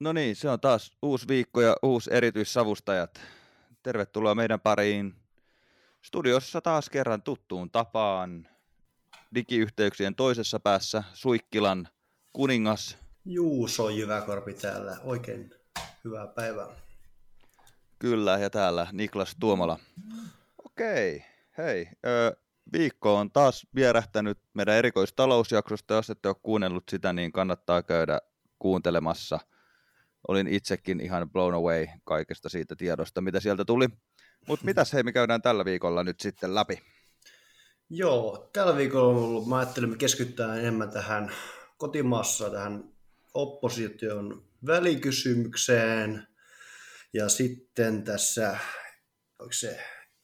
No niin, se on taas uusi viikko ja uusi erityissavustajat. Tervetuloa meidän pariin. Studiossa taas kerran tuttuun tapaan. Digiyhteyksien toisessa päässä Suikkilan kuningas. Juuso Jyväkorpi täällä. Oikein hyvää päivää. Kyllä, ja täällä Niklas Tuomala. Okei, hei. Ö, viikko on taas vierähtänyt meidän erikoistalousjaksosta. Jos ette ole kuunnellut sitä, niin kannattaa käydä kuuntelemassa. Olin itsekin ihan blown away kaikesta siitä tiedosta, mitä sieltä tuli. Mutta mitäs hei, me käydään tällä viikolla nyt sitten läpi? Joo, tällä viikolla on ollut, mä ajattelin, me keskitytään enemmän tähän kotimaassa, tähän opposition välikysymykseen. Ja sitten tässä, onko se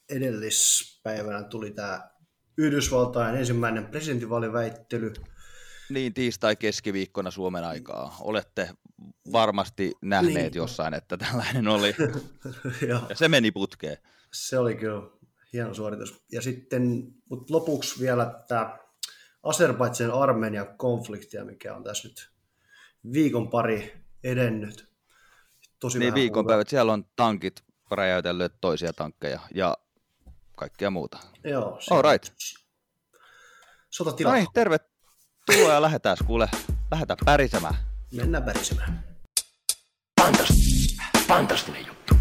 edellispäivänä tuli tämä Yhdysvaltain ensimmäinen presidentinvaaliväittely. Niin, tiistai keskiviikkona Suomen aikaa. Olette varmasti nähneet Niin. jossain, että tällainen oli. ja se meni putkeen. Se oli kyllä hieno suoritus. Ja sitten, mutta lopuksi vielä tämä Azerbaidžan Armenia konfliktia, mikä on tässä nyt viikon pari edennyt. Tosi Niin viikonpäivät, siellä on tankit räjäytelleet toisia tankkeja ja kaikkea muuta. Joo. All right. Sotatila. No niin, tervetuloa ja lähdetään kuule, lähdetään pärisemään. Mennään värisemään. Fantas- fantastinen juttu.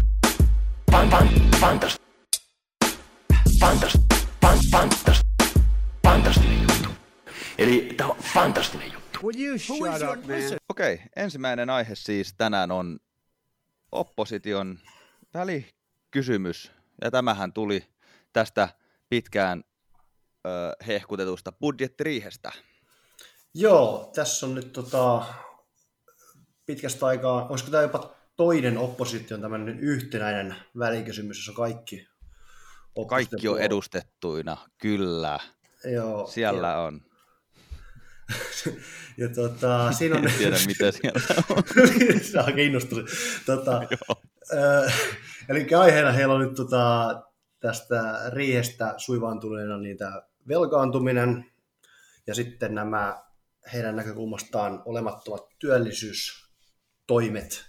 Fan, fan, fantas, fantas, fan, fantas, fantastinen juttu. Eli tämä on fantastinen juttu. Will you shut up, man? Okei, ensimmäinen aihe siis tänään on opposition välikysymys. Ja tämähän tuli tästä pitkään ö, hehkutetusta budjettiriihestä. Joo, tässä on nyt tota, pitkästä aikaa, olisiko tämä jopa toinen opposition tämmöinen yhtenäinen välikysymys, jossa kaikki Kaikki on edustettuina, kyllä. Joo, Siellä on. Ja, ja tota, siinä on... En tiedä, mitä siellä on. Saa kiinnostunut. Tota, ö, eli aiheena heillä on nyt tota, tästä riihestä suivaantuneena niitä velkaantuminen ja sitten nämä heidän näkökulmastaan olemattomat työllisyystoimet.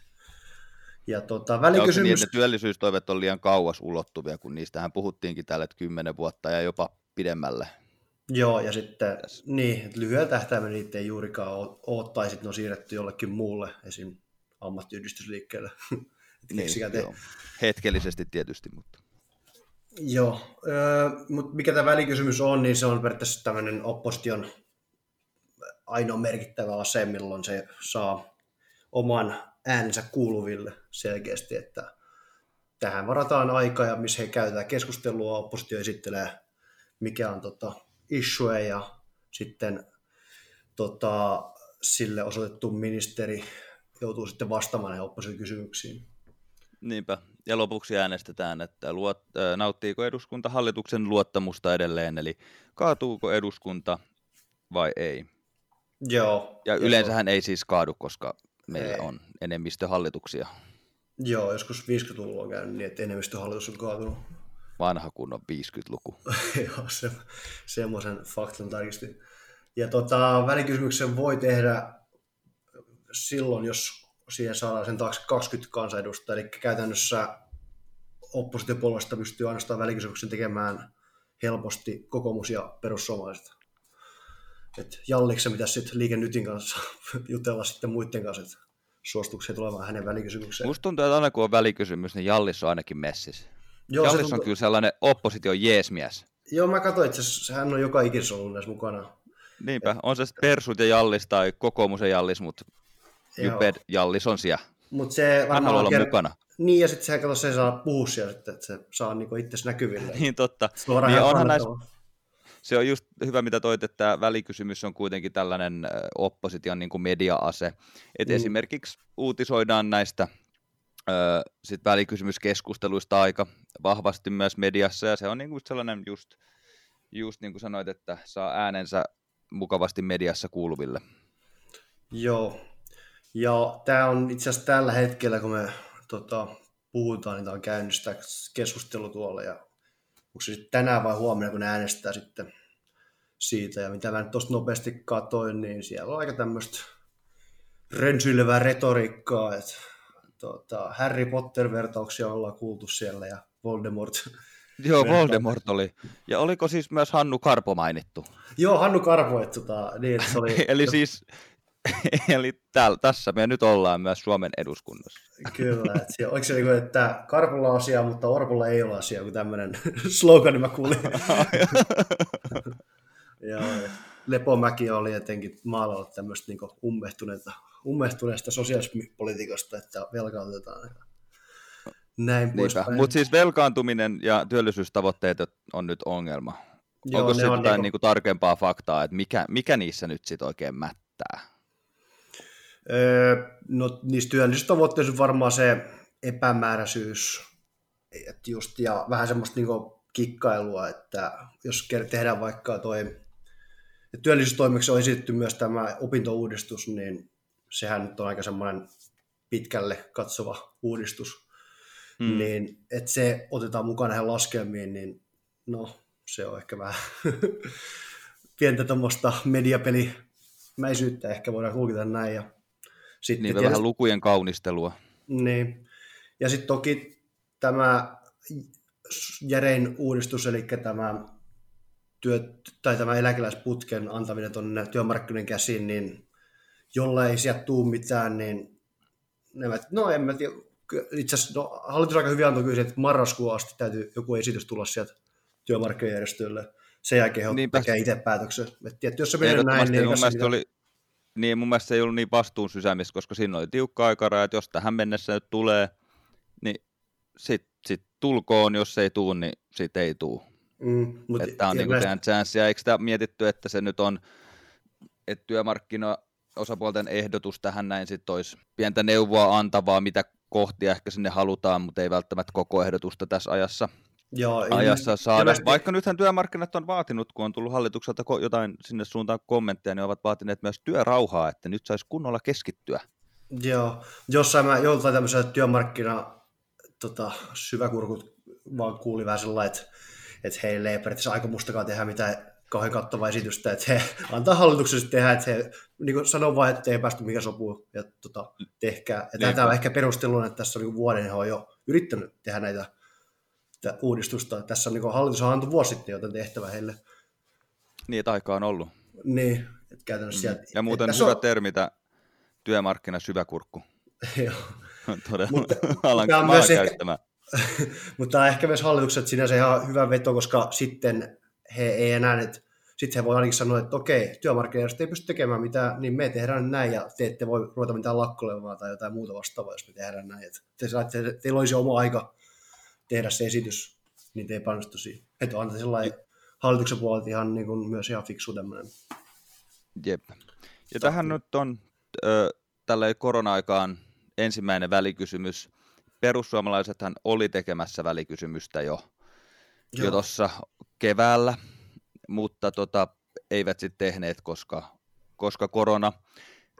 Ja tota, Ja onko se niin, välikysymys... että työllisyystoimet on liian kauas ulottuvia, kun niistähän puhuttiinkin täällä että kymmenen vuotta ja jopa pidemmälle. Joo, ja sitten niin, lyhyellä tähtäimellä niitä ei juurikaan o- oottaisi, että ne on siirretty jollekin muulle, esim. ammattiyhdistysliikkeelle. Keksikää te. Hetkellisesti tietysti, mutta Joo, öö, mutta mikä tämä välikysymys on, niin se on periaatteessa tämmöinen opposition ainoa merkittävä ase, milloin se saa oman äänensä kuuluville selkeästi, että tähän varataan aikaa ja missä he käytetään keskustelua, oppositio esittelee mikä on tota, issue ja sitten tota, sille osoitettu ministeri joutuu sitten vastaamaan näihin opposition kysymyksiin. niinpä. Ja lopuksi äänestetään, että luot, nauttiiko eduskunta hallituksen luottamusta edelleen, eli kaatuuko eduskunta vai ei. Joo. Ja yleensähän ei siis kaadu, koska meillä Ei. on enemmistöhallituksia. Joo, joskus 50-luvulla on käynyt niin, että enemmistöhallitus on kaatunut. Vanha kunnon 50-luku. Joo, se, semmoisen faktan tarkistin. Ja tota, välikysymyksen voi tehdä silloin, jos siihen saadaan sen taakse 20 kansanedustajaa. Eli käytännössä oppositiopuolueesta pystyy ainoastaan välikysymyksen tekemään helposti kokoomus ja perussuomalaiset. Et Jalliksen pitäisi sitten Liike Nytin kanssa jutella sitten muiden kanssa, että suostuuko tulemaan hänen välikysymykseen. Musta tuntuu, että aina kun on välikysymys, niin Jallis on ainakin messissä. Joo, Jallis on tuntuu- kyllä sellainen opposition jeesmies. Joo, mä katsoin asiassa, hän on joka ikisessä ollut näissä mukana. Niinpä, on se sitten Persut ja Jallis tai kokoomus ja Jallis, mutta Joo. Juped Jallis on siellä. Mutta se Hän haluaa olla kert- mukana. Niin, ja sitten se, kato, se saa puhua siellä, että se saa niinku itse näkyville. Niin totta. Suoraan Niin onhan näissä. Se on just hyvä, mitä toit, että tämä välikysymys on kuitenkin tällainen opposition niin kuin media-ase. Et Mm. Esimerkiksi uutisoidaan näistä ö, sit välikysymyskeskusteluista aika vahvasti myös mediassa, ja se on niin kuin sellainen just, just niin kuin sanoit, että saa äänensä mukavasti mediassa kuuluville. Joo. Ja tämä on itse asiassa tällä hetkellä, kun me tota, puhutaan, niin tämä on käynnistä keskustelu tuolla. Ja onko se sitten tänään vai huomenna, kun ne äänestää sitten siitä. Ja mitä mä nyt tuosta nopeasti katoin, niin siellä on aika tämmöistä rönsyilevää retoriikkaa, että tota, Harry Potter-vertauksia ollaan kuultu siellä ja Voldemort. Joo, Voldemort oli. Ja oliko siis myös Hannu Karpo mainittu? Joo, Hannu Karpo, että tota, niin, että se oli... Eli siis Eli täällä, tässä me nyt ollaan myös Suomen eduskunnassa. Kyllä, että se, oliko se niin kuin, että Karpulla on asiaa, mutta Orpolla ei ole asiaa, kun tämmöinen slogani mä kuulin. ja Lepomäki oli jotenkin maalalla tämmöistä niin ummehtuneesta, ummehtuneesta sosiaalismipolitiikasta, että velkautetaan näin poispäin. Mutta siis velkaantuminen ja työllisyystavoitteet on nyt ongelma. Joo, Onko sitten jotain niin kuin... tarkempaa faktaa, että mikä, mikä niissä nyt sitten oikein mättää? Öö, no niissä työllisyystavoitteissa on varmaan se epämääräisyys et just, ja vähän semmoista niin kikkailua, että jos tehdään vaikka toi työllisyystoimeksi on esitetty myös tämä opintouudistus, niin sehän nyt on aika semmoinen pitkälle katsova uudistus, hmm. niin että se otetaan mukaan näihin laskelmiin, niin no se on ehkä vähän pientä tuommoista mediapelimäisyyttä ehkä voidaan kulkita näin. Ja sitten niin, tietysti, vähän lukujen kaunistelua. Niin. Ja sitten toki tämä järein uudistus, eli tämä, työ, tai tämä eläkeläisputken antaminen tuonne työmarkkinoiden käsiin, niin jolla ei sieltä tule mitään, niin nämä, no en mä tiedä, itse asiassa no, hallitus aika hyvin antoi kyllä että marraskuun asti täytyy joku esitys tulla sieltä työmarkkinajärjestöille. Sen jälkeen he tekee itse päätöksen. Että jos se menee näin, niin... Mun mielestä oli, niin mun mielestä se ei ollut niin vastuun sysäämistä, koska siinä oli tiukka aikaraja, että jos tähän mennessä nyt tulee, niin sitten sit tulkoon, jos se ei tule, niin sitten ei tule. Mm, mutta että on niinku tehdään chanssia. Eikö sitä mietitty, että se nyt on, että työmarkkino osapuolten ehdotus tähän näin sitten olisi pientä neuvoa antavaa, mitä kohtia ehkä sinne halutaan, mutta ei välttämättä koko ehdotusta tässä ajassa Joo, ajassa saada. Ilmeisesti... Vaikka nythän työmarkkinat on vaatinut, kun on tullut hallitukselta jotain sinne suuntaan kommentteja, niin ovat vaatineet myös työrauhaa, että nyt saisi kunnolla keskittyä. Joo, jossain mä joltain tämmöisellä työmarkkina tota, syväkurkut vaan kuuli vähän sellainen, että, että heille ei periaatteessa aika mustakaan tehdä mitään kauhean kattavaa esitystä, että he antaa hallitukselle tehdä, että he niin sanoo vain, että ei päästy mikä sopuu ja tota, tehkää. Ja tämä on ehkä perusteluna, että tässä on niin vuoden he on jo yrittänyt tehdä näitä uudistusta. Tässä on niin hallitus on antanut vuosi sitten joten tehtävä heille. Niin, että aika on ollut. Niin, että käytännössä sieltä, Ja muuten hyvä on... termi, tämä työmarkkina syväkurkku. Joo. Todella mutta, alan tämä on myös ehkä, mutta tämä on ehkä myös hallitukset sinänsä ihan hyvä veto, koska sitten he ei enää, että sitten he voi ainakin sanoa, että okei, työmarkkinajärjestöt ei pysty tekemään mitään, niin me tehdään näin ja te ette voi ruveta mitään lakkolemaan tai jotain muuta vastaavaa, jos me tehdään näin. Että te saatte, te, teillä olisi oma aika tehdä se esitys, niin ei panostu siihen. Että on sellainen hallituksen puolelta ihan niin kuin myös ihan fiksu tämmöinen. Jep. Ja tähän nyt on ö, tällä korona-aikaan ensimmäinen välikysymys. Perussuomalaisethan oli tekemässä välikysymystä jo, jo tuossa keväällä, mutta tota, eivät sitten tehneet, koska, koska korona.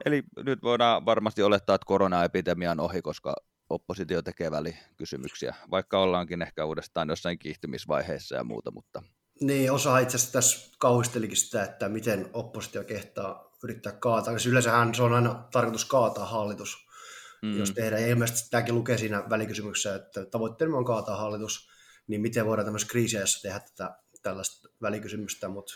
Eli nyt voidaan varmasti olettaa, että koronaepidemia on ohi, koska oppositio tekee välikysymyksiä, vaikka ollaankin ehkä uudestaan jossain kiihtymisvaiheessa ja muuta, mutta... Niin, osa itse asiassa tässä kauhistelikin sitä, että miten oppositio kehtaa yrittää kaataa, koska yleensähän se on aina tarkoitus kaataa hallitus, mm. jos tehdään. Ja ilmeisesti tämäkin lukee siinä välikysymyksessä, että tavoitteena on kaataa hallitus, niin miten voidaan tämmöisessä kriisiajassa tehdä tätä, tällaista välikysymystä, mutta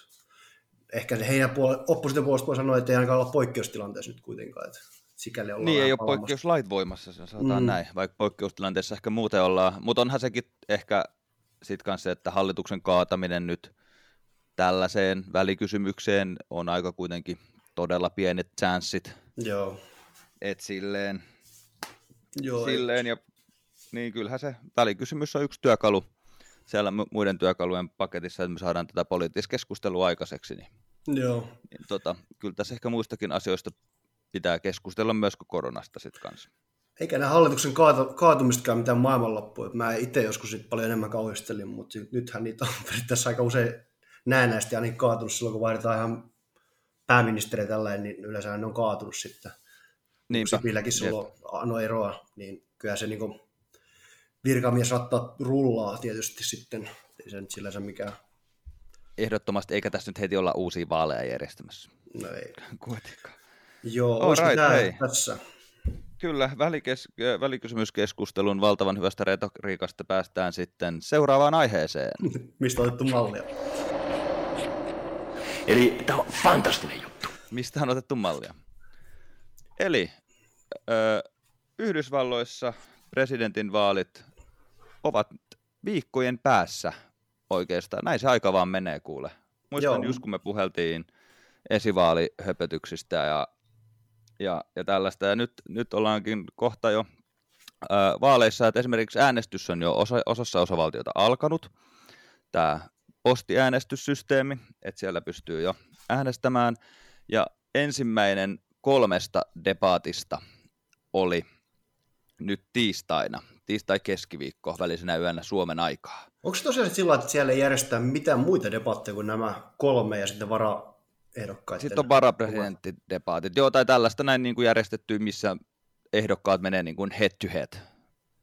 ehkä heidän puol- opposition puolesta voi sanoa, että ei ainakaan olla poikkeustilanteessa nyt kuitenkaan. Että sikäli ollaan Niin, ei ole poikkeuslait voimassa, se sanotaan mm. näin, vaikka poikkeustilanteessa ehkä muuten ollaan. Mutta onhan sekin ehkä sitten kanssa, että hallituksen kaataminen nyt tällaiseen välikysymykseen on aika kuitenkin todella pienet chanssit. Joo. Et silleen, Joo, silleen ja niin kyllähän se välikysymys on yksi työkalu siellä muiden työkalujen paketissa, että me saadaan tätä poliittista keskustelua aikaiseksi. Niin, Joo. Niin, tota, kyllä tässä ehkä muistakin asioista pitää keskustella myös koronasta sitten kanssa. Eikä nämä hallituksen kaatu, kaatumistakaan mitään maailmanloppua. Mä itse joskus paljon enemmän kauhistelin, mutta nythän niitä on periaatteessa aika usein näennäisesti ainakin kaatunut silloin, kun vaihdetaan ihan pääministeri tällainen, niin yleensä ne on kaatunut sitten. Niinpä. Sipilläkin silloin no eroa, niin kyllä se niin virkamies rattaa rullaa tietysti sitten. Ei se nyt sillä mikään. Ehdottomasti, eikä tässä nyt heti olla uusia vaaleja järjestämässä. No ei. Kuitenkaan. Joo, All olisiko right, tämä hei. tässä? Kyllä, välikes, välikysymyskeskustelun valtavan hyvästä retoriikasta päästään sitten seuraavaan aiheeseen. Mistä on otettu mallia? Eli tämä on fantastinen juttu. Mistä on otettu mallia? Eli ö, Yhdysvalloissa presidentin vaalit ovat viikkojen päässä oikeastaan. Näin se aika vaan menee kuule. Muistan Joo. just kun me puheltiin esivaalihöpötyksistä ja, ja, ja tällaista. Ja nyt, nyt ollaankin kohta jo ö, vaaleissa, että esimerkiksi äänestys on jo osa, osassa osavaltiota alkanut. Tämä postiäänestyssysteemi, että siellä pystyy jo äänestämään. Ja ensimmäinen kolmesta debaatista oli nyt tiistaina, tiistai-keskiviikko välisenä yönä Suomen aikaa. Onko tosiaan sillä että siellä ei järjestetä mitään muita debatteja kuin nämä kolme ja sitten varaehdokkaiden? Sitten on varapresidenttidebaatit, joo, tai tällaista näin niin kuin järjestetty, missä ehdokkaat menee niin kuin head to head,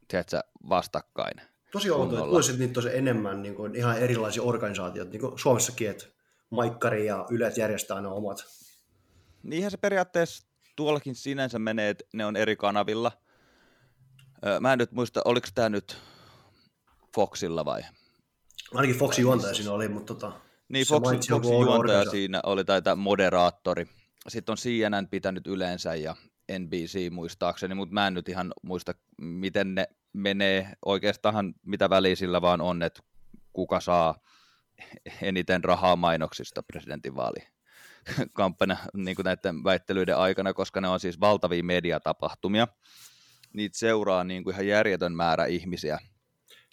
tiedätkö, vastakkain. Tosi outoa, että niitä olisi enemmän niin kuin ihan erilaisia organisaatioita, niin kuin Suomessakin, että Maikkari ja Ylet järjestää aina omat. Niinhän se periaatteessa tuollakin sinänsä menee, että ne on eri kanavilla. Mä en nyt muista, oliko tämä nyt Foxilla vai? Ainakin Foxin juontaja siinä oli, mutta tota, Niin, Foxin, Foxin oudon juontaja organisaation. siinä oli tai tämä moderaattori. Sitten on CNN pitänyt yleensä ja NBC muistaakseni, mutta mä en nyt ihan muista, miten ne menee. Oikeastaan mitä väliä sillä vaan on, että kuka saa eniten rahaa mainoksista presidentinvaali kampanja niin kuin näiden väittelyiden aikana, koska ne on siis valtavia mediatapahtumia. Niitä seuraa niin kuin ihan järjetön määrä ihmisiä.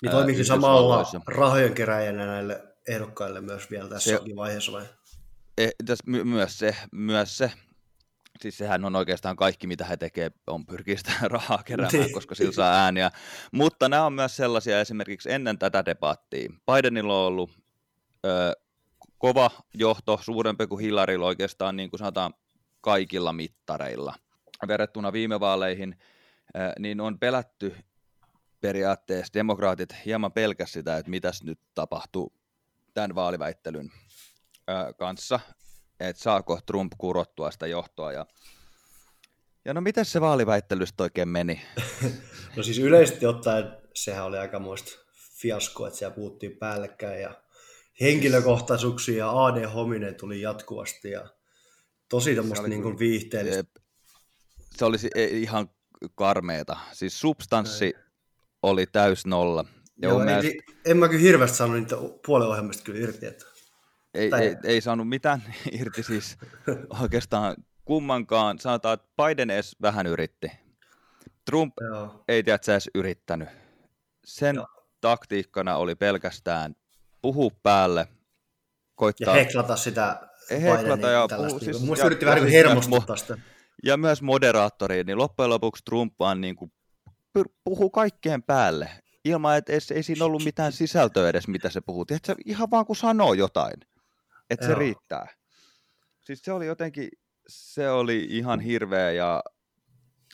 Niin ää, toimiiko samalla rahojen keräjänä näille ehdokkaille myös vielä tässä Se- vaiheessa vai? Eh, täs, my, myös, se, myös se, siis sehän on oikeastaan kaikki, mitä he tekee, on pyrkii sitä rahaa keräämään, Niin. koska sillä saa ääniä. Mutta nämä on myös sellaisia esimerkiksi ennen tätä debattia. Bidenilla on ollut ö, kova johto, suurempi kuin Hillarylla oikeastaan niin kuin sanotaan kaikilla mittareilla. Verrattuna viime vaaleihin, ö, niin on pelätty periaatteessa, demokraatit hieman pelkäs sitä, että mitäs nyt tapahtuu tämän vaaliväittelyn ö, kanssa, että saako Trump kurottua sitä johtoa. Ja, ja no miten se vaaliväittelystä oikein meni? No siis yleisesti ottaen sehän oli aika muista fiasko, että siellä puhuttiin päällekkäin ja henkilökohtaisuuksia ja AD hominen tuli jatkuvasti ja tosi tämmöistä oli niin kuin viihteellistä. Se olisi e- ihan karmeeta. Siis substanssi oli täys nolla. Ja Joo, mun ei, en mä kyllä hirveästi saanut niitä puolen ohjelmista kyllä irti. Että... ei, tai- ei, ei, saanut mitään irti siis oikeastaan kummankaan. Sanotaan, että Biden edes vähän yritti. Trump Joo. ei tiedä, edes yrittänyt. Sen Joo. taktiikkana oli pelkästään puhua päälle, Ja koittaa heklata sitä Heklata Bidenia ja puhu- Siis, Musta ja- yritti ja vähän niin siis hermostuttaa sitä. ja myös moderaattoriin, niin loppujen lopuksi Trump vaan niin kuin puhuu kaikkeen päälle, ilman että ei siinä ollut mitään sisältöä edes, mitä se puhuu. Tiedätkö, ihan vaan kun sanoo jotain, että se Joo. riittää. Siis se oli jotenkin, se oli ihan hirveä ja,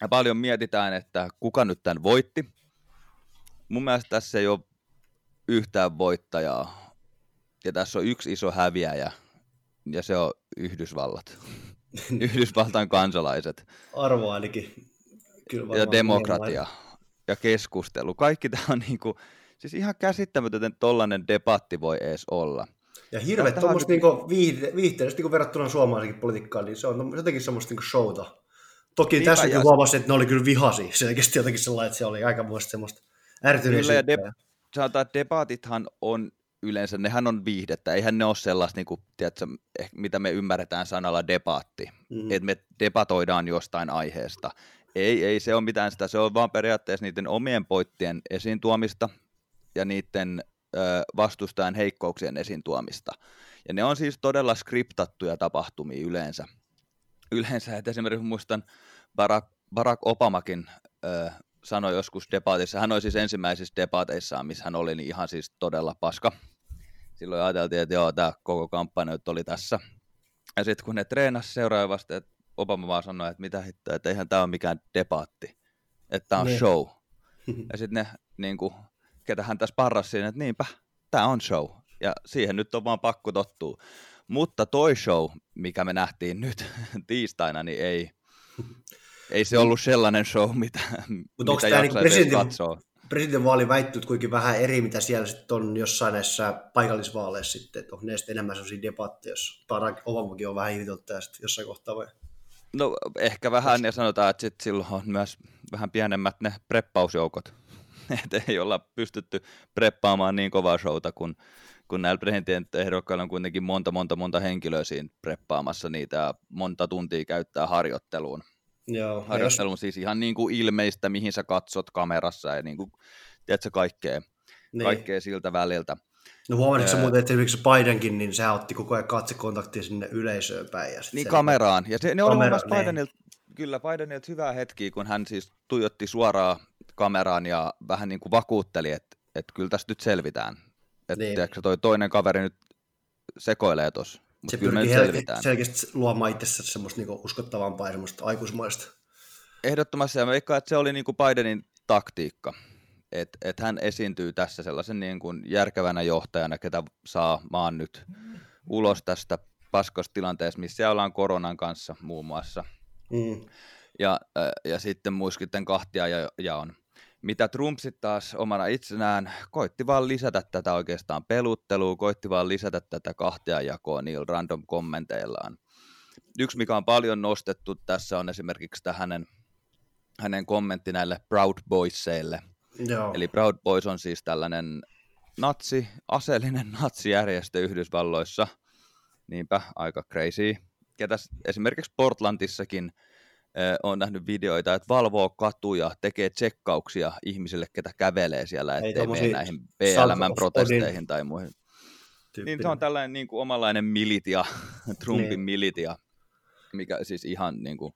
ja paljon mietitään, että kuka nyt tämän voitti. Mun mielestä tässä ei ole yhtään voittajaa. Ja tässä on yksi iso häviäjä, ja se on Yhdysvallat. Yhdysvaltain kansalaiset Arvo ainakin. Kyllä ja demokratia ja keskustelu. Kaikki tämä on niinku, siis ihan käsittämätöntä, että tollainen debatti voi edes olla. Ja hirveet Tähän tuommoista nyt- niinku viihteellistä niinku verrattuna suomalaisikin politiikkaan, niin se on jotenkin semmoista niinku showta. Toki Niinpä, tässä kyllä huomasi, että ne oli kyllä vihasi. Selkeästi jotenkin sellainen, että se oli aika muista semmoista Kyllä, ja ärtyneisyyttä. de- Sanotaan, että debatithan on yleensä, nehän on viihdettä. Eihän ne ole sellaista, niin kuin, tiedätkö, mitä me ymmärretään sanalla debaatti. Mm. Mm. Että me debatoidaan jostain aiheesta. Ei, ei se ole mitään sitä. Se on vaan periaatteessa niiden omien poittien esiin tuomista ja niiden ö, vastustajan heikkouksien esiin tuomista. Ja ne on siis todella skriptattuja tapahtumia yleensä. Yleensä, että esimerkiksi muistan Barack, Barack Obamakin ö, sanoi joskus debaatissa, hän oli siis ensimmäisissä debaateissaan, missä hän oli niin ihan siis todella paska. Silloin ajateltiin, että joo, tämä koko kampanja nyt oli tässä. Ja sitten kun ne treenasi seuraavasti, että Obama vaan sanoi, että mitä hittoa, että eihän tämä ole mikään debaatti, että tämä on Niin. show. Ja sitten ne, niin kuin, ketä hän tässä parrasi siinä, että niinpä, tämä on show. Ja siihen nyt on vaan pakko tottua. Mutta toi show, mikä me nähtiin nyt tiistaina, niin ei, Ei se ollut sellainen show, mitä, mitä tämä niinku jaksaisi edes presidentin, katsoa. presidentinvaali väittynyt kuinka vähän eri, mitä siellä sitten on jossain näissä paikallisvaaleissa sitten, että onko ne sitten enemmän sellaisia debatteja, jos Barack Obamakin on vähän hirvitelty tästä jossain kohtaa vai? No ehkä vähän, ja sanotaan, että sit silloin on myös vähän pienemmät ne preppausjoukot. Että ei olla pystytty preppaamaan niin kovaa showta, kun, kun näillä presidenttiehdokkailla on kuitenkin monta, monta, monta henkilöä siinä preppaamassa niitä ja monta tuntia käyttää harjoitteluun. Joo, ja jos, siis ihan niin kuin ilmeistä, mihin sä katsot kamerassa ja niin kuin, tiedätkö, kaikkea, niin. kaikkea siltä väliltä. No huomasitko Ää- muuten, että esimerkiksi Bidenkin, niin se otti koko ajan katsekontaktia sinne yleisöön päin. Ja Niin kameraan. Ja se, ne oli Kamera, niin. Bidenilta, kyllä Bidenilta hyvää hetkiä, kun hän siis tuijotti suoraan kameraan ja vähän niin kuin vakuutteli, että, että kyllä tästä nyt selvitään. Että Niin. niin. toi toinen kaveri nyt sekoilee tuossa, mutta se pyrkii selvitään. selkeästi, luomaan itsessä semmoista niinku uskottavampaa ja semmoista aikuismaista. Ehdottomasti, ja mä veikkaan, että se oli niin kuin Bidenin taktiikka. Että et hän esiintyy tässä sellaisen niin kuin järkevänä johtajana, ketä saa maan nyt ulos tästä paskostilanteesta, missä ollaan koronan kanssa muun muassa. Mm. ja, ja sitten muiskitten kahtia ja, jaon. Mitä Trump sitten taas omana itsenään koitti vaan lisätä tätä oikeastaan peluttelua, koitti vaan lisätä tätä kahtia jakoa niillä random kommenteillaan. Yksi, mikä on paljon nostettu tässä, on esimerkiksi tämä hänen, hänen kommentti näille Proud Boysseille. Joo. Eli Proud Boys on siis tällainen natsi, aseellinen natsijärjestö Yhdysvalloissa. Niinpä, aika crazy. Ketä esimerkiksi Portlandissakin eh, on nähnyt videoita, että valvoo katuja, tekee tsekkauksia ihmisille, ketä kävelee siellä, Ei ettei mene näihin BLM-protesteihin tai muihin. Niin tyyppinen. se on tällainen niin kuin omanlainen militia, Trumpin Niin. militia, mikä siis ihan niin kuin,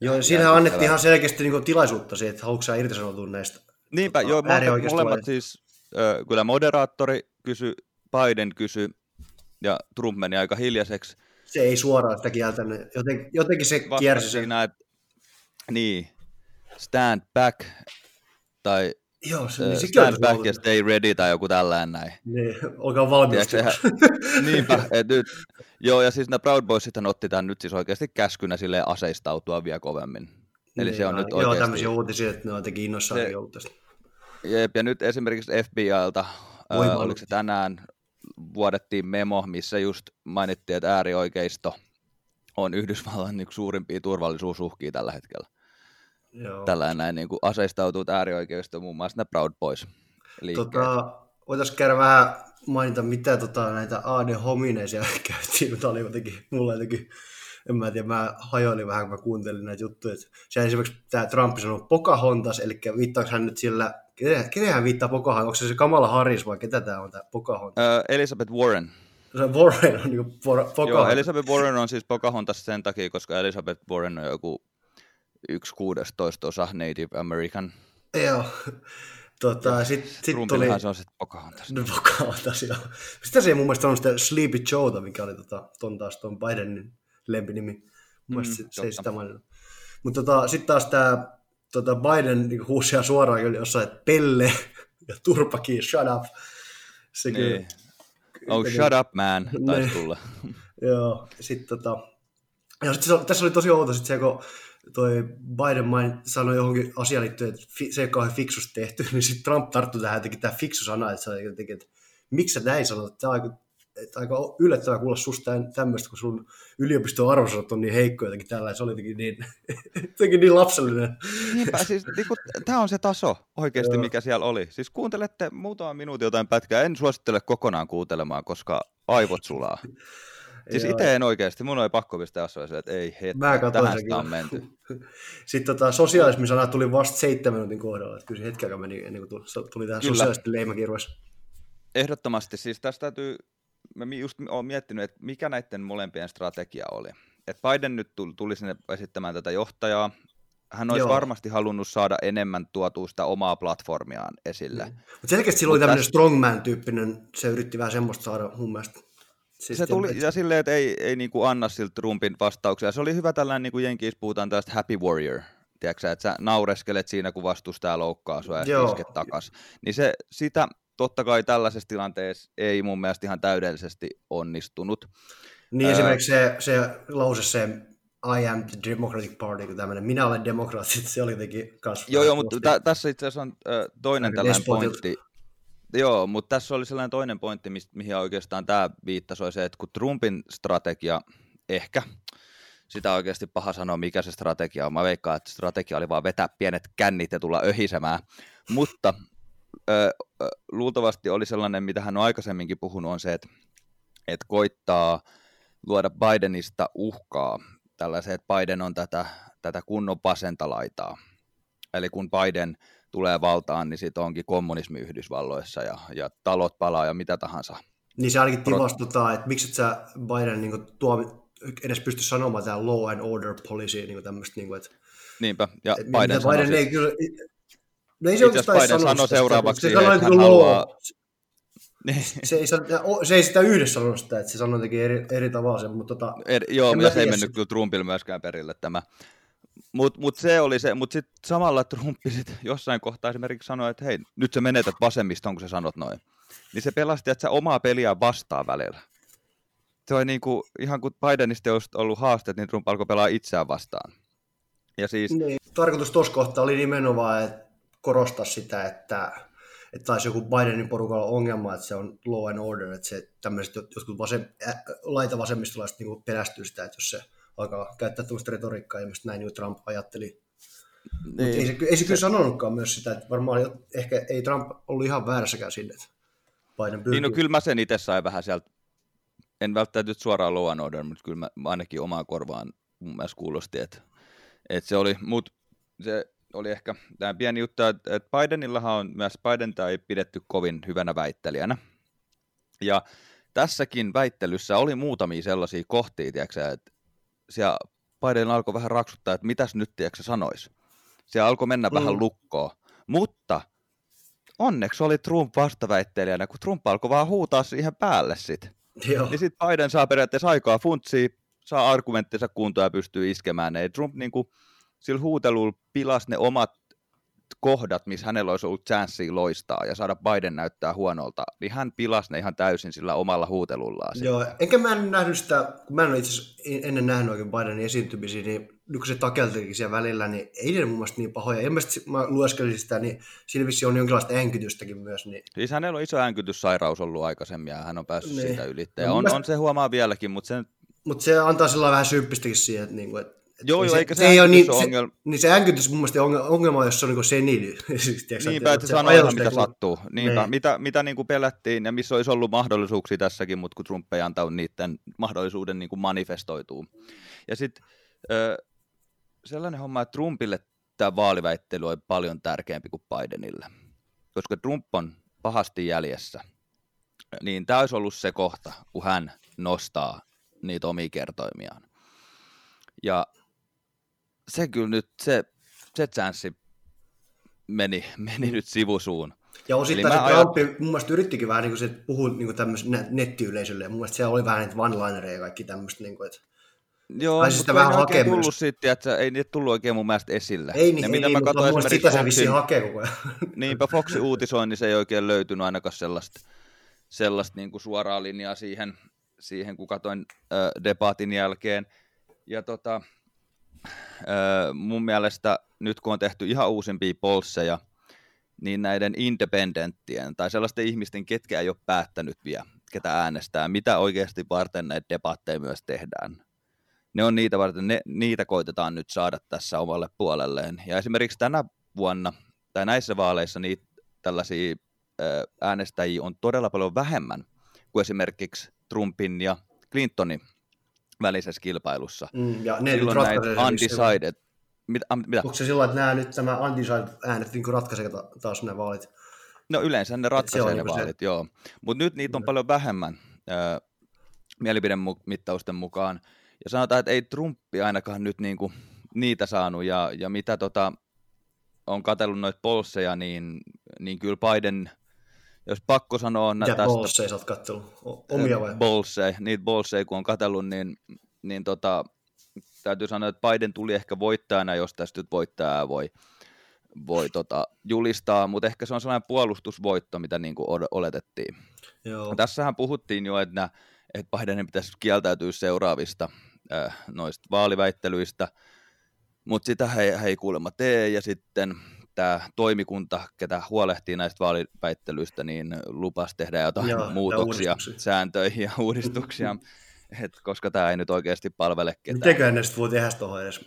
Joo, siinähän järkyttävää. annettiin ihan selkeästi niinku tilaisuutta siihen, että haluatko irtisanoutua näistä. Niinpä, joo, molemmat, molemmat siis, ö, kyllä moderaattori kysy, Biden kysy, ja Trump meni aika hiljaiseksi. Se ei suoraan sitä kieltänyt. Joten, jotenkin se Vastasi kiersi sen. siinä, että niin, stand back, tai Joo, se, niin sekin stand back ollut. ja stay ready, tai joku tällainen näin. Niin, olkaa sehän- Niinpä, että nyt, joo, ja siis nämä Proud Boys sitten otti tämän nyt siis oikeasti käskynä silleen aseistautua vielä kovemmin. Eli se on nyt Joo, oikeasti... tämmöisiä uutisia, että ne on jotenkin innoissaan Se- ollut tästä. Jep, ja nyt esimerkiksi FBIlta, Voimalla. oliko se tänään, vuodettiin memo, missä just mainittiin, että äärioikeisto on Yhdysvallan yksi suurimpia turvallisuusuhkia tällä hetkellä. Joo. Tällainen näin niin kuin aseistautuut äärioikeisto, muun muassa ne Proud Boys liikkeet. Tota, voitaisiin käydä vähän mainita, mitä tota, näitä AD homineisia käytiin, mutta oli jotenkin, mulla jotenkin, en mä tiedä, mä hajoilin vähän, kun mä kuuntelin näitä juttuja. että Se esimerkiksi tämä Trump sanoi Pocahontas, eli viittaako hän nyt sillä, kenen hän viittaa Pocahontas, onko se se Kamala Harris vai ketä tämä on tämä Pocahontas? Ää, Elizabeth Warren. Se Warren on niin Pocahontas. Joo, Elizabeth Warren on siis Pocahontas sen takia, koska Elizabeth Warren on joku yksi kuudestoista osa Native American. Joo. Tota, sitten sit tuli... Se on sitten Pocahontas. No Pocahontas, joo. Sitä se ei mun mielestä on sitä Sleepy Joe'ta, mikä oli tota, ton taas ton Bidenin lempinimi. Mun mielestä Mm, se, se ei totta. sitä maininnut. Mutta tota, sitten taas tämä tota Biden niin huusi ihan suoraan kyllä jossain, että pelle ja turpakin, shut up. Se kyllä, Niin. Oh, shut up, man, taisi Niin. tulla. Joo, sitten tota, ja sit se, tässä oli tosi outo sit se, kun toi Biden main, sanoi johonkin asiaan liittyen, että fi, se ei ole kauhean fiksusti tehty, niin sitten Trump tarttui tähän jotenkin tämä fiksu sana, että se jotenkin, että miksi sä näin sanot, tämä on että aika yllättävää kuulla susta tämmöistä, kun sun yliopiston arvosanat on niin heikko jotenkin tällä, se oli jotenkin niin, jotenkin niin lapsellinen. Niinpä, siis niinku, tämä on se taso oikeasti, Joo. mikä siellä oli. Siis kuuntelette muutaman minuutin jotain pätkää, en suosittele kokonaan kuuntelemaan, koska aivot sulaa. Siis itse en oikeasti, mun oli pakko pistää asua että ei hetki, Mä tähän sitä on menty. Sitten tota, sosialismin sana tuli vasta seitsemän minuutin kohdalla, että kyllä se hetki aikaa meni ennen kuin tuli, tuli tähän sosiaalisten leimakirves. Ehdottomasti, siis tästä täytyy, mä just olen miettinyt, että mikä näiden molempien strategia oli. Että Biden nyt tuli, sinne esittämään tätä johtajaa, hän olisi Joo. varmasti halunnut saada enemmän tuotua sitä omaa platformiaan esille. Mutta selkeästi sillä oli tämmöinen täs- strongman-tyyppinen, se yritti vähän semmoista saada mun mielestä. Siis se tuli, et- ja silleen, että ei, ei niinku anna siltä Trumpin vastauksia. Se oli hyvä tällainen, niin kuin Jenkeissä puhutaan tästä happy warrior. Tiedätkö että sä naureskelet siinä, kun vastustaja loukkaa sua ja Joo. isket takas. Niin se, sitä totta kai tällaisessa tilanteessa ei mun mielestä ihan täydellisesti onnistunut. Niin Ää- esimerkiksi se, se lause se, I am the Democratic Party, kun tämmöinen minä olen demokraatti, se oli jotenkin kasvaa. Joo, joo, mutta tä- tässä itse asiassa on äh, toinen tällainen pointti. Joo, mutta tässä oli sellainen toinen pointti, mihin oikeastaan tämä viittasi, oli se, että kun Trumpin strategia ehkä, sitä oikeasti paha sanoa, mikä se strategia on. Mä veikkaan, että strategia oli vaan vetää pienet kännit ja tulla öhisemään. Mutta ö, luultavasti oli sellainen, mitä hän on aikaisemminkin puhunut, on se, että, että koittaa luoda Bidenista uhkaa. Tällaiset, että Biden on tätä, tätä kunnon vasenta laitaa. Eli kun Biden tulee valtaan, niin sitten onkin kommunismi Yhdysvalloissa ja, ja talot palaa ja mitä tahansa. Niin se ainakin että miksi et sä Biden niin tuomi, edes pysty sanomaan tämä law and order policy, niin tämmöistä, niin kuin, että... Niinpä, ja et, Biden, Biden sanoi ei siis, kyllä... No ei se Itse Biden sanoi sanoi seuraavaksi, se että hän haluaa... Niin. Se, ei, se ei sitä yhdessä sanonut sitä, että se sanoi jotenkin eri, eri tavalla sen, mutta tota, er, Joo, ja se ei mennyt kyllä Trumpille myöskään perille tämä. Mutta mut se oli se, mutta sitten samalla Trump sit jossain kohtaa esimerkiksi sanoi, että hei, nyt sä menetät vasemmiston, kun sä sanot noin. Niin se pelasti, että sä omaa peliä vastaan välillä se oli niin kuin, ihan kuin Bidenista olisi ollut haasteet, niin Trump alkoi pelaa itseään vastaan. Ja siis... Niin, tarkoitus tuossa kohtaa oli nimenomaan että korostaa sitä, että, että taisi joku Bidenin porukalla ongelma, että se on law and order, että se tämmöiset jotkut vasem, äh, laita vasemmistolaiset niin pelästyy sitä, että jos se alkaa käyttää tuosta retoriikkaa, ilmeisesti näin niin Trump ajatteli. Niin. ei, se, ei se kyllä sanonutkaan myös sitä, että varmaan ehkä ei Trump ollut ihan väärässäkään sinne, että Biden pyrkii. Niin no kyllä mä sen itse sain vähän sieltä en välttämättä nyt suoraan Law and Order, mutta kyllä mä, ainakin omaan korvaan mun mielestä kuulosti, että, että se oli, mut se oli ehkä tämä pieni juttu, että, Bidenillahan on myös Biden ei pidetty kovin hyvänä väittelijänä. Ja tässäkin väittelyssä oli muutamia sellaisia kohtia, tiiäksä, että siellä Biden alkoi vähän raksuttaa, että mitäs nyt tiiäksä, sanois. Se alkoi mennä mm. vähän lukkoon. Mutta onneksi oli Trump vastaväittelijänä, kun Trump alkoi vaan huutaa siihen päälle sitten. Joo. Niin sitten Biden saa periaatteessa aikaa funtsia, saa argumenttinsa kuntoon ja pystyy iskemään. Ei Trump niin kuin, sillä huutelulla pilas ne omat kohdat, missä hänellä olisi ollut chanssi loistaa ja saada Biden näyttää huonolta, niin hän pilasi ne ihan täysin sillä omalla huutelullaan. Joo, enkä mä en nähnyt sitä, kun mä en ole itse ennen nähnyt oikein Bidenin esiintymisiä, niin nyt kun se takeltikin siellä välillä, niin ei ne mun mielestä niin pahoja. Ilmeisesti mä lueskelin sitä, niin sillä vissi on jonkinlaista änkytystäkin myös. Niin... Siis hänellä on iso änkytyssairaus ollut aikaisemmin ja hän on päässyt niin. siitä yli. No, on, mielestä... on, se huomaa vieläkin, mutta sen... Mutta se antaa sellainen vähän symppistäkin siihen, että, niinku, että Joo, joo, se, eikä se, se ei ole niin, ongelma. Se, niin se änkytys mun mielestä ongelma, jos se on niin senili. Niinpä, että se sanoo ihan mitä sattuu. Niinpä, niin. mitä, mitä niin kuin pelättiin ja missä olisi ollut mahdollisuuksia tässäkin, mutta kun Trump ei antanut niiden mahdollisuuden niin kuin manifestoituu. Ja sitten sellainen homma, että Trumpille tämä vaaliväittely on paljon tärkeämpi kuin Bidenille. Koska Trump on pahasti jäljessä, niin tämä olisi ollut se kohta, kun hän nostaa niitä omia kertoimiaan. Ja se kyllä nyt, se, se chanssi meni, meni nyt sivusuun. Ja osittain se Trump ajat... mun mielestä yrittikin vähän niin kuin se puhua niin tämmöiselle nettiyleisölle, ja mun mielestä siellä oli vähän niitä one-linereja ja kaikki tämmöistä, niin kuin, että Joo, mutta sitä vähän hakee tullut sitten, että ei niitä tullut oikein mun mielestä esille. Ei niin, ja ei, niin, mä mutta sitä se vissiin hakee koko ajan. Niinpä Foxin uutisoin, niin se ei oikein löytynyt ainakaan sellaista, sellaista niin kuin suoraa linjaa siihen, siihen kun katsoin äh, debatin jälkeen. Ja tota, mun mielestä nyt kun on tehty ihan uusimpia polsseja, niin näiden independenttien tai sellaisten ihmisten, ketkä ei ole päättänyt vielä, ketä äänestää, mitä oikeasti varten näitä debatteja myös tehdään ne on niitä varten, ne, niitä koitetaan nyt saada tässä omalle puolelleen. Ja esimerkiksi tänä vuonna, tai näissä vaaleissa, niitä tällaisia äänestäjiä on todella paljon vähemmän kuin esimerkiksi Trumpin ja Clintonin välisessä kilpailussa. Mm, ja ne Silloin näitä undecided. Mitä, mitä? Onko se silloin, että nämä nyt tämä undecided äänet niin ratkaisee taas nämä vaalit? No yleensä ne ratkaisee ne vaalit, se... joo. Mutta nyt niitä on paljon vähemmän äh, mielipidemittausten mukaan. Ja sanotaan, että ei Trumpi ainakaan nyt niinku niitä saanut, ja, ja mitä tota, on katsellut noita polseja, niin, niin kyllä Biden, jos pakko sanoa... Mitä tästä, bolseja sä oot katsellut? Omia vai? Bolseja, niitä bolseja kun on katsellut, niin, niin tota, täytyy sanoa, että Biden tuli ehkä voittajana, jos tästä nyt voittajaa voi, voi tota, julistaa, mutta ehkä se on sellainen puolustusvoitto, mitä niin kuin oletettiin. Joo. Tässähän puhuttiin jo, että, että Bidenin pitäisi kieltäytyä seuraavista äh, noista vaaliväittelyistä, mutta sitä he, he ei kuulemma tee, ja sitten tämä toimikunta, ketä huolehtii näistä vaaliväittelyistä, niin lupasi tehdä jotain ja muutoksia uudistuksia. sääntöihin ja uudistuksia, et koska tämä ei nyt oikeasti palvele ketään. Mitenköhän ne sitten voi tehdä tuohon edes?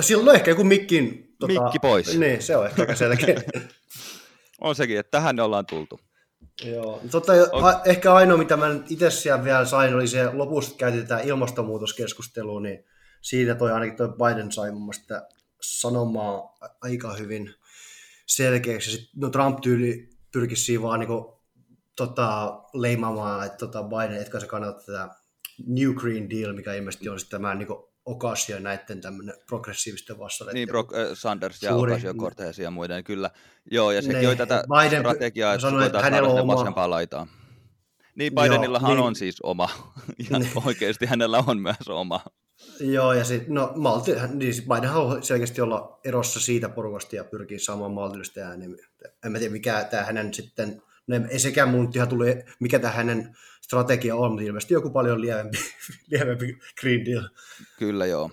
Silloin on ehkä joku mikkin... Tota, Mikki pois. Niin, se on ehkä aika selkeä. On sekin, että tähän ne ollaan tultu. Joo. Tota, a, ehkä ainoa, mitä mä itse siellä vielä sain, oli se lopussa käytetään ilmastonmuutoskeskustelua, niin siitä toi ainakin toi Biden sai mun mielestä sanomaa aika hyvin selkeäksi. Ja sit, no Trump tyyli pyrkisi siinä vaan niinku, tota, leimaamaan, että tota Biden, etkä se kannata tätä New Green Deal, mikä ilmeisesti on sitten tämä niinku Ocasio ja näiden tämmöinen progressiivisten vastareiden. Niin, Brock äh, Sanders ja Suuri- Ocasio-Cortez ja muiden, kyllä. Joo, ja sekin Ne, oli tätä Biden strategiaa, että sanoi, että hänellä on oma- vasempaan laitaan. Niin, Joo, Bidenillahan niin. on siis oma, ja oikeasti hänellä on myös oma. Joo, ja sitten, no Malti, niin Biden haluaa selkeästi olla erossa siitä porukasta ja pyrkii saamaan maltillista ääniä. En mä tiedä, mikä tämä hänen sitten, no ei sekään mun ihan tuli, mikä tämä hänen strategia on, mutta ilmeisesti joku paljon lievempi, lievempi Green Deal. Kyllä joo.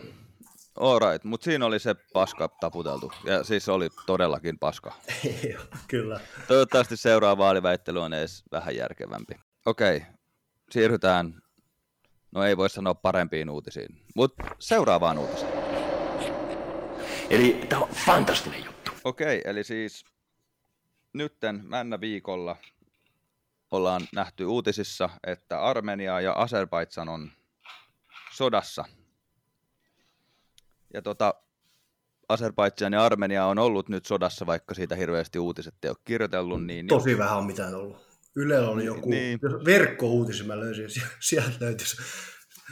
Alright, mutta siinä oli se paska taputeltu, ja siis se oli todellakin paska. Joo, Kyllä. Toivottavasti seuraava vaaliväittely on edes vähän järkevämpi. Okei, siirrytään, no ei voi sanoa parempiin uutisiin, mutta seuraavaan uutisiin. Eli tämä on fantastinen juttu. Okei, eli siis nytten männä viikolla ollaan nähty uutisissa, että Armenia ja Azerbaidsan on sodassa. Ja tota, Azerbaidsan ja Armenia on ollut nyt sodassa, vaikka siitä hirveästi uutiset ei ole kirjoitellut, niin Tosi vähän on mitään ollut. Ylellä on joku, Niin. niin. verkko-uutisi mä löysin, sie- sieltä löytyisi.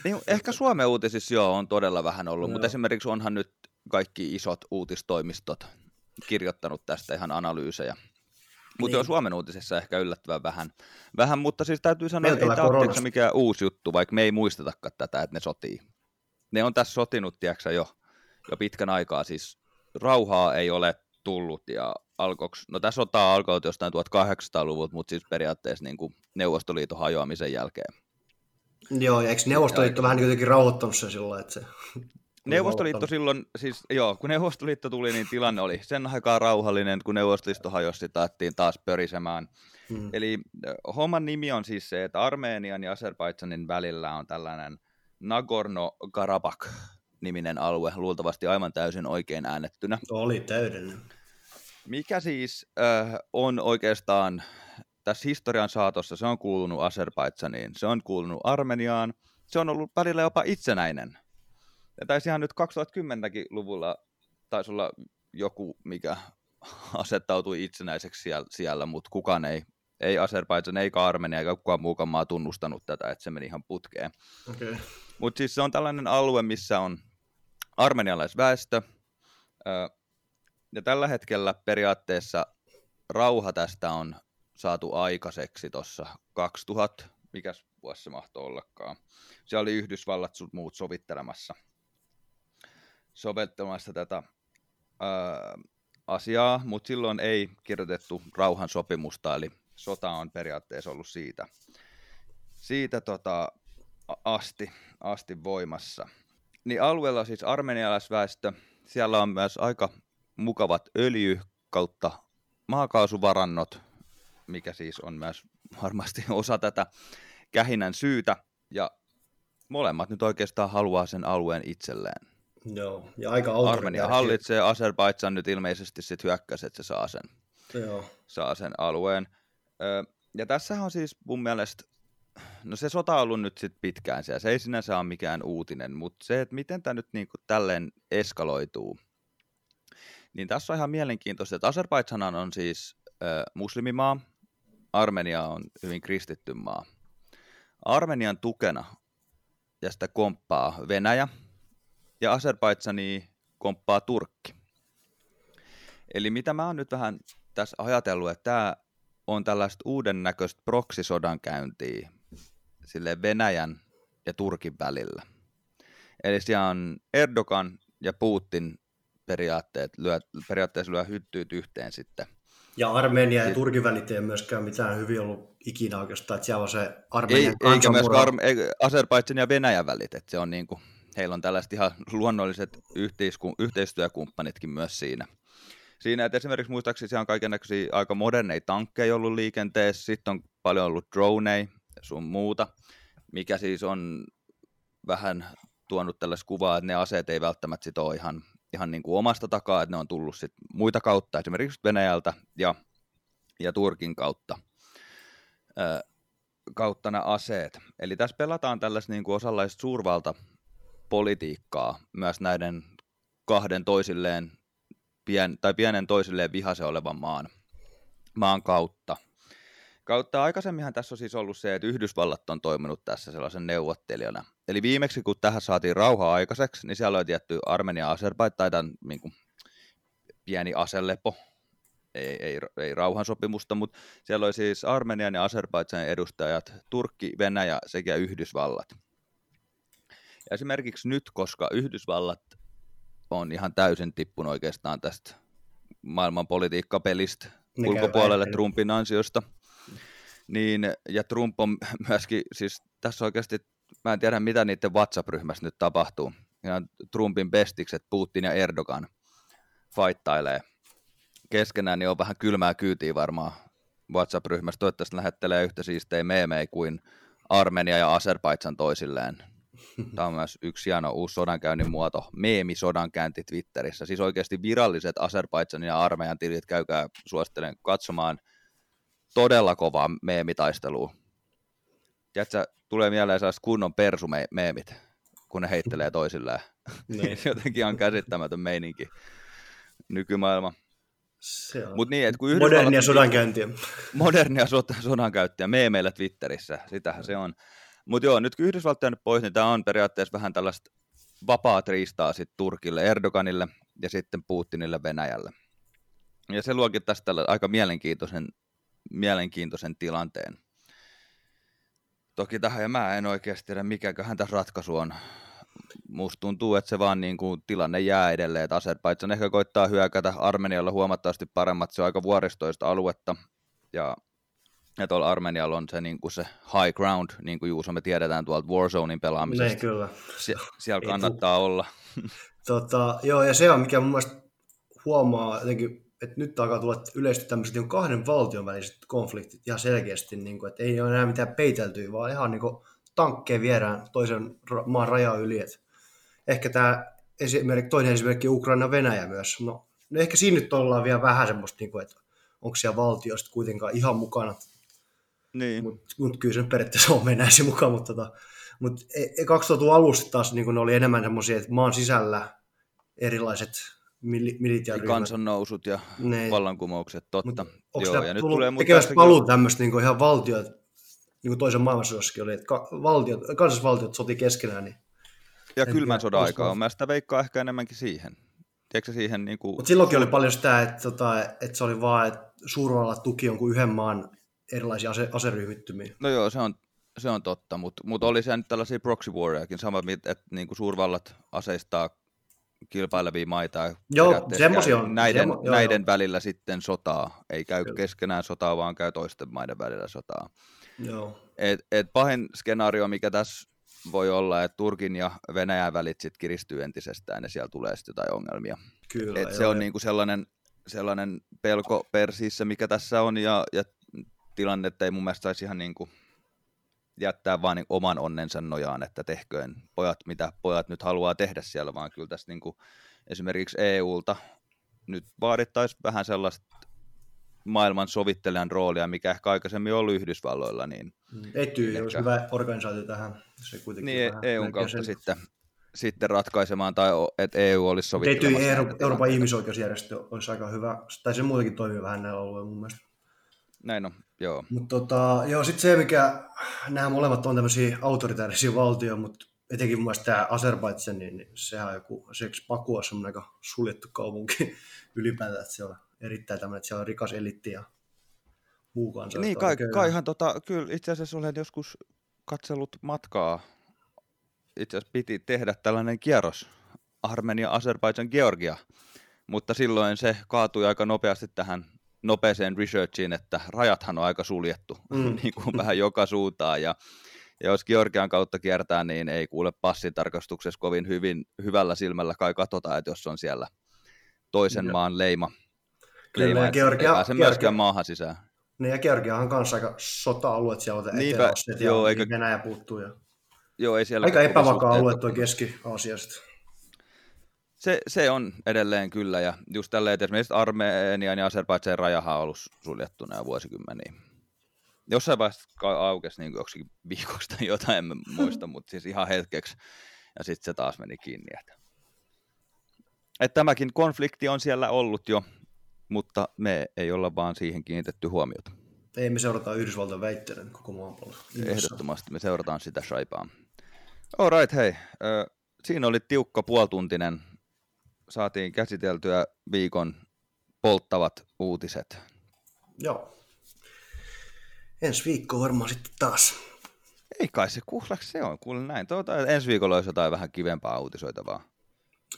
Niin, ehkä Suomen uutisissa joo on todella vähän ollut, Joo. mutta esimerkiksi onhan nyt kaikki isot uutistoimistot kirjoittanut tästä ihan analyysejä. Mutta Niin. Suomen uutisissa ehkä yllättävän vähän. Vähän, mutta siis täytyy sanoa, että ei tämä ole mikään uusi juttu, vaikka me ei muistetakaan tätä, että ne sotii. Ne on tässä sotinut, tiedätkö, jo, jo pitkän aikaa, siis rauhaa ei ole tullut ja alkoks, no tämä sota alkoi jostain 1800-luvulta, mutta siis periaatteessa niin kuin Neuvostoliiton hajoamisen jälkeen. Joo, ja eikö Neuvostoliitto vähän niin jotenkin rauhoittanut sen lailla, että se... Neuvostoliitto silloin, siis joo, kun Neuvostoliitto tuli, niin tilanne oli sen aikaa rauhallinen, kun Neuvostoliitto hajosi, sitä alettiin taas pörisemään. Mm. Eli homman nimi on siis se, että Armenian ja Azerbaidsanin välillä on tällainen Nagorno-Karabakh-niminen alue, luultavasti aivan täysin oikein äänettynä. Oli täydellinen. Mikä siis äh, on oikeastaan tässä historian saatossa, se on kuulunut Azerbaidsaniin, se on kuulunut Armeniaan, se on ollut välillä jopa itsenäinen. Ja taisi ihan nyt 2010-luvulla taisi olla joku, mikä asettautui itsenäiseksi siellä, siellä mutta kukaan ei, ei Azerbaidsan eikä Armenia eikä kukaan muukaan maa tunnustanut tätä, että se meni ihan putkeen. Okay. Mutta siis se on tällainen alue, missä on armenialaisväestö. Ja tällä hetkellä periaatteessa rauha tästä on saatu aikaiseksi tuossa 2000, mikäs vuosi se mahtoi ollakaan. Siellä oli Yhdysvallat sun muut sovittelemassa, sovittelemassa tätä ö, asiaa, mutta silloin ei kirjoitettu rauhan sopimusta, eli sota on periaatteessa ollut siitä, siitä tota, asti, asti voimassa. Niin alueella siis armenialaisväestö, siellä on myös aika mukavat öljy kautta maakaasuvarannot, mikä siis on myös varmasti osa tätä kähinän syytä, ja molemmat nyt oikeastaan haluaa sen alueen itselleen. Joo, ja aika Armenia hallitsee, Azerbaidsan nyt ilmeisesti sitten hyökkäsi, että se saa sen Joo. saa sen alueen. Ja tässä on siis mun mielestä, no se sota on ollut nyt sit pitkään siellä, se ei sinänsä ole mikään uutinen, mutta se, että miten tämä nyt niinku tälleen eskaloituu, niin tässä on ihan mielenkiintoista, että Azerbaidsan on siis ö, muslimimaa, Armenia on hyvin kristitty maa. Armenian tukena ja sitä komppaa Venäjä ja Azerbaidsania komppaa Turkki. Eli mitä mä oon nyt vähän tässä ajatellut, että tämä on tällaista uuden näköistä proksisodan käyntiä sille Venäjän ja Turkin välillä. Eli siellä on Erdogan ja Putin periaatteet lyö, periaatteessa lyö hyttyyt yhteen sitten. Ja Armenia ja Turkin välit ei myöskään mitään hyvin ollut ikinä oikeastaan, että siellä on se Ei, Armenian eikä myös kansanmurha. Arme- ei- Azerbaidžan ja Venäjän välit, että se on niinku, heillä on tällaiset ihan luonnolliset yhteisku- yhteistyökumppanitkin myös siinä. Siinä, että esimerkiksi muistaakseni siellä on kaikenlaisia aika moderneja tankkeja ollut liikenteessä, sitten on paljon ollut droneja sun muuta, mikä siis on vähän tuonut tällaista kuvaa, että ne aseet ei välttämättä sit ole ihan, ihan niin kuin omasta takaa, että ne on tullut sit muita kautta, esimerkiksi Venäjältä ja, ja Turkin kautta, ö, kautta nämä aseet. Eli tässä pelataan tällaista niin kuin osanlaista suurvaltapolitiikkaa myös näiden kahden toisilleen pien, tai pienen toisilleen vihase olevan maan, maan kautta. Kautta aikaisemminhan tässä on siis ollut se, että Yhdysvallat on toiminut tässä sellaisen neuvottelijana. Eli viimeksi kun tähän saatiin rauha aikaiseksi, niin siellä oli tietty Armenia Azerbaijan tai tämän niin kuin, pieni aselepo, ei, ei, ei rauhansopimusta, mutta siellä oli siis Armenian ja Azerbaidžanin edustajat, Turkki, Venäjä sekä Yhdysvallat. Ja esimerkiksi nyt, koska Yhdysvallat on ihan täysin tippunut oikeastaan tästä maailman politiikkapelistä Ne ulkopuolelle Trumpin ansiosta, niin, ja Trump on myöskin, siis tässä oikeasti, mä en tiedä mitä niiden WhatsApp-ryhmässä nyt tapahtuu. Ja Trumpin bestikset, Putin ja Erdogan, faittailee keskenään, niin on vähän kylmää kyytiä varmaan WhatsApp-ryhmässä. Toivottavasti lähettelee yhtä siistejä meemejä kuin Armenia ja Azerbaidžan toisilleen. Tämä on myös yksi hieno uusi sodankäynnin muoto, meemisodankäynti Twitterissä. Siis oikeasti viralliset Azerbaidžanin ja Armeijan tilit, käykää suosittelen katsomaan todella kovaa meemitaistelua. Tiedätkö, tulee mieleen sellaiset kunnon persumeemit, kun ne heittelee toisilleen. Niin. Jotenkin on käsittämätön meininki nykymaailma. Mut niin, et kun modernia sodankäyntiä. modernia sodankäyttöä meemeillä Twitterissä, sitähän se on. Mutta joo, nyt kun Yhdysvallat on pois, niin tämä on periaatteessa vähän tällaista vapaat riistaa sitten Turkille, Erdoganille ja sitten Putinille Venäjälle. Ja se luokin tästä tällä aika mielenkiintoisen, mielenkiintoisen tilanteen. Toki tähän, ja mä en oikeasti tiedä, mikäköhän tässä ratkaisu on. Musta tuntuu, että se vaan niin kuin tilanne jää edelleen, että Azerbaidžan ehkä koittaa hyökätä Armenialla huomattavasti paremmat, se on aika vuoristoista aluetta, ja ja tuolla Armenialla on se, niin kuin se high ground, niin kuin Juuso me tiedetään tuolta Warzonein pelaamisesta. Ne, kyllä. Sie- siellä Ei kannattaa olla. Tota, joo, ja se on, mikä mun mielestä huomaa jotenkin, että nyt alkaa tulla yleisesti tämmöiset niin kahden valtion väliset konfliktit ihan selkeästi, niin kuin, että ei ole enää mitään peiteltyä, vaan ihan niin kuin tankkeja viedään toisen maan raja yli. Et ehkä tämä esimerkki, toinen esimerkki Ukraina-Venäjä myös. No, no ehkä siinä nyt ollaan vielä vähän semmoista, niin kuin, että onko siellä valtioista kuitenkaan ihan mukana Niin. mutta mut kyllä se nyt periaatteessa on Venäjä mukaan, mutta tota, mut e- e- 2000 alusta taas niin ne oli enemmän semmoisia, että maan sisällä erilaiset mili- militiaryhmät. Kansannousut ja Ne- vallankumoukset, totta. Mut onko Joo, ja nyt tulee tekemässä tässäkin- paluu tämmöistä niin ihan valtiot, niin kuin toisen maailmansodassakin oli, että ka- valtiot, kansallisvaltiot soti keskenään, niin Ja en kylmän sodan aikaa on. Mä sitä veikkaa ehkä enemmänkin siihen. Tiedätkö siihen niin kuin... Mutta silloinkin oli paljon sitä, että, tota, että se oli vaan, että suurvallat tuki jonkun yhden maan erilaisia ase- aseryhmittymiä. No joo, se on, se on totta, mutta mut oli siellä nyt tällaisia proxy wariakin, sama, mit- että niin kuin suurvallat aseistaa kilpailevia maita. Joo, käy on. Näiden, Semmo- joo, näiden joo. välillä sitten sotaa. Ei käy Kyllä. keskenään sotaa, vaan käy toisten maiden välillä sotaa. Joo. Et, et pahin skenaario, mikä tässä voi olla, että Turkin ja Venäjän välit sit kiristyy entisestään ja siellä tulee sitten jotain ongelmia. Kyllä, Et se joo, on ja- niinku sellainen, sellainen pelko persiissä, mikä tässä on, ja, ja tilanne, että ei mun mielestä saisi ihan niinku jättää vaan niinku oman onnensa nojaan, että tehköön pojat, mitä pojat nyt haluaa tehdä siellä, vaan kyllä tässä niinku esimerkiksi EUlta nyt vaadittaisiin vähän sellaista maailman sovittelijan roolia, mikä ehkä aikaisemmin ollut Yhdysvalloilla, niin Etyj Ehkä. olisi hyvä organisaatio tähän. Se kuitenkin niin vähän EUn kautta sen. sitten, sitten ratkaisemaan, tai että EU olisi sovittelemassa näitä Euro- Euroopan ihmisoikeusjärjestö olisi aika hyvä, tai se muutenkin toimii vähän näillä alueilla mun mielestä. Näin on, joo. Mutta tota, joo, sitten se, mikä nämä molemmat on tämmöisiä autoritaarisia valtioita, mutta etenkin mun mielestä tämä Azerbaidžan, niin, niin sehän on joku, se Baku on semmoinen aika suljettu kaupunki ylipäätään, että se on erittäin tämmöinen, että siellä on rikas elitti ja muu kansa. Niin, kai, kaihan tota, kyllä itse asiassa olen joskus katsellut matkaa. Itse asiassa piti tehdä tällainen kierros Armenia, Azerbaijan, Georgia, mutta silloin se kaatui aika nopeasti tähän nopeeseen researchiin, että rajathan on aika suljettu Mm. niin kuin vähän joka suuntaan ja Ja jos Georgian kautta kiertää, niin ei kuule passitarkastuksessa kovin hyvin, hyvällä silmällä kai katsotaan, että jos on siellä toisen Joo. maan leima. Kyllä, leima ja Georgia- ei pääse Georgia- myöskään maahan sisään. Niin ja Georgiahan on kanssa aika sota-alueet siellä Niinpä, joo, ja eikä- Venäjä puuttuu. Ja... Joo, ei siellä Aika epävakaa alue tuo Keski-Aasiasta. Se, se on edelleen kyllä, ja just tälleen, että esimerkiksi Armenian ja Azerbaidžanin rajahan on ollut suljettuna jo vuosikymmeniä. Jossain vaiheessa aukesi niin joksikin viikoksi tai jotain, en muista, mutta siis ihan hetkeksi, ja sitten se taas meni kiinni. Että. Että tämäkin konflikti on siellä ollut jo, mutta me ei olla vaan siihen kiinnitetty huomiota. Ei me seurataan Yhdysvaltojen väitteiden koko maapallo. Ehdottomasti me seurataan sitä shaipaa. Alright, hei. Ö, siinä oli tiukka puoltuntinen. Saatiin käsiteltyä viikon polttavat uutiset. Joo. Ensi viikko varmaan sitten taas. Ei kai se kuulaks se on, kuule näin. Tuota, ensi viikolla olisi jotain vähän kivempaa uutisoitavaa.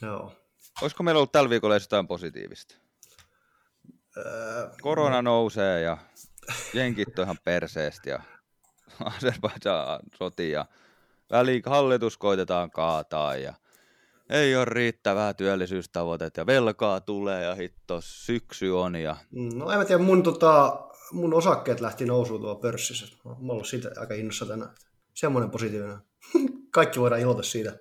Joo. Olisiko meillä ollut tällä viikolla edes jotain positiivista? Öö, Korona nousee ja jenkit on ihan perseestä ja Azerbaijan sotii ja väli hallitus koitetaan kaataa ja ei ole riittävää työllisyystavoitetta ja velkaa tulee ja hitto syksy on ja No en mä tiedä, mun, tota, mun osakkeet lähti nousuun tuolla pörssissä. Mä oon ollut siitä aika innossa tänään. Semmoinen positiivinen. Kaikki voidaan iloita siitä.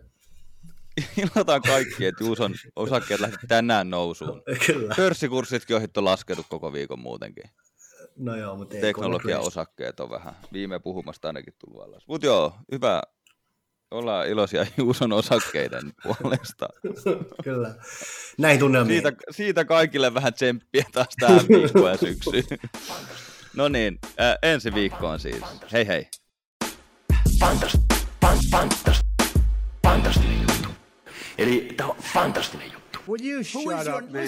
ilotaan kaikki, että Juuson osakkeet lähti tänään nousuun. Kyllä. Pörssikurssitkin on hitto laskenut koko viikon muutenkin. No joo, mutta ei Teknologiaosakkeet on vähän viime puhumasta ainakin tullut alas. Mutta joo, hyvä. Ollaan iloisia Juuson osakkeiden puolesta. Kyllä. Näin tunnelmiin. Siitä, siitä kaikille vähän tsemppiä taas tähän viikkoon ja syksyyn. No niin, äh, ensi viikkoon siis. Hei hei. Fantast, fan, fantast, fantastinen juttu. Eli tämä on fantastinen juttu. Will you shut up, man?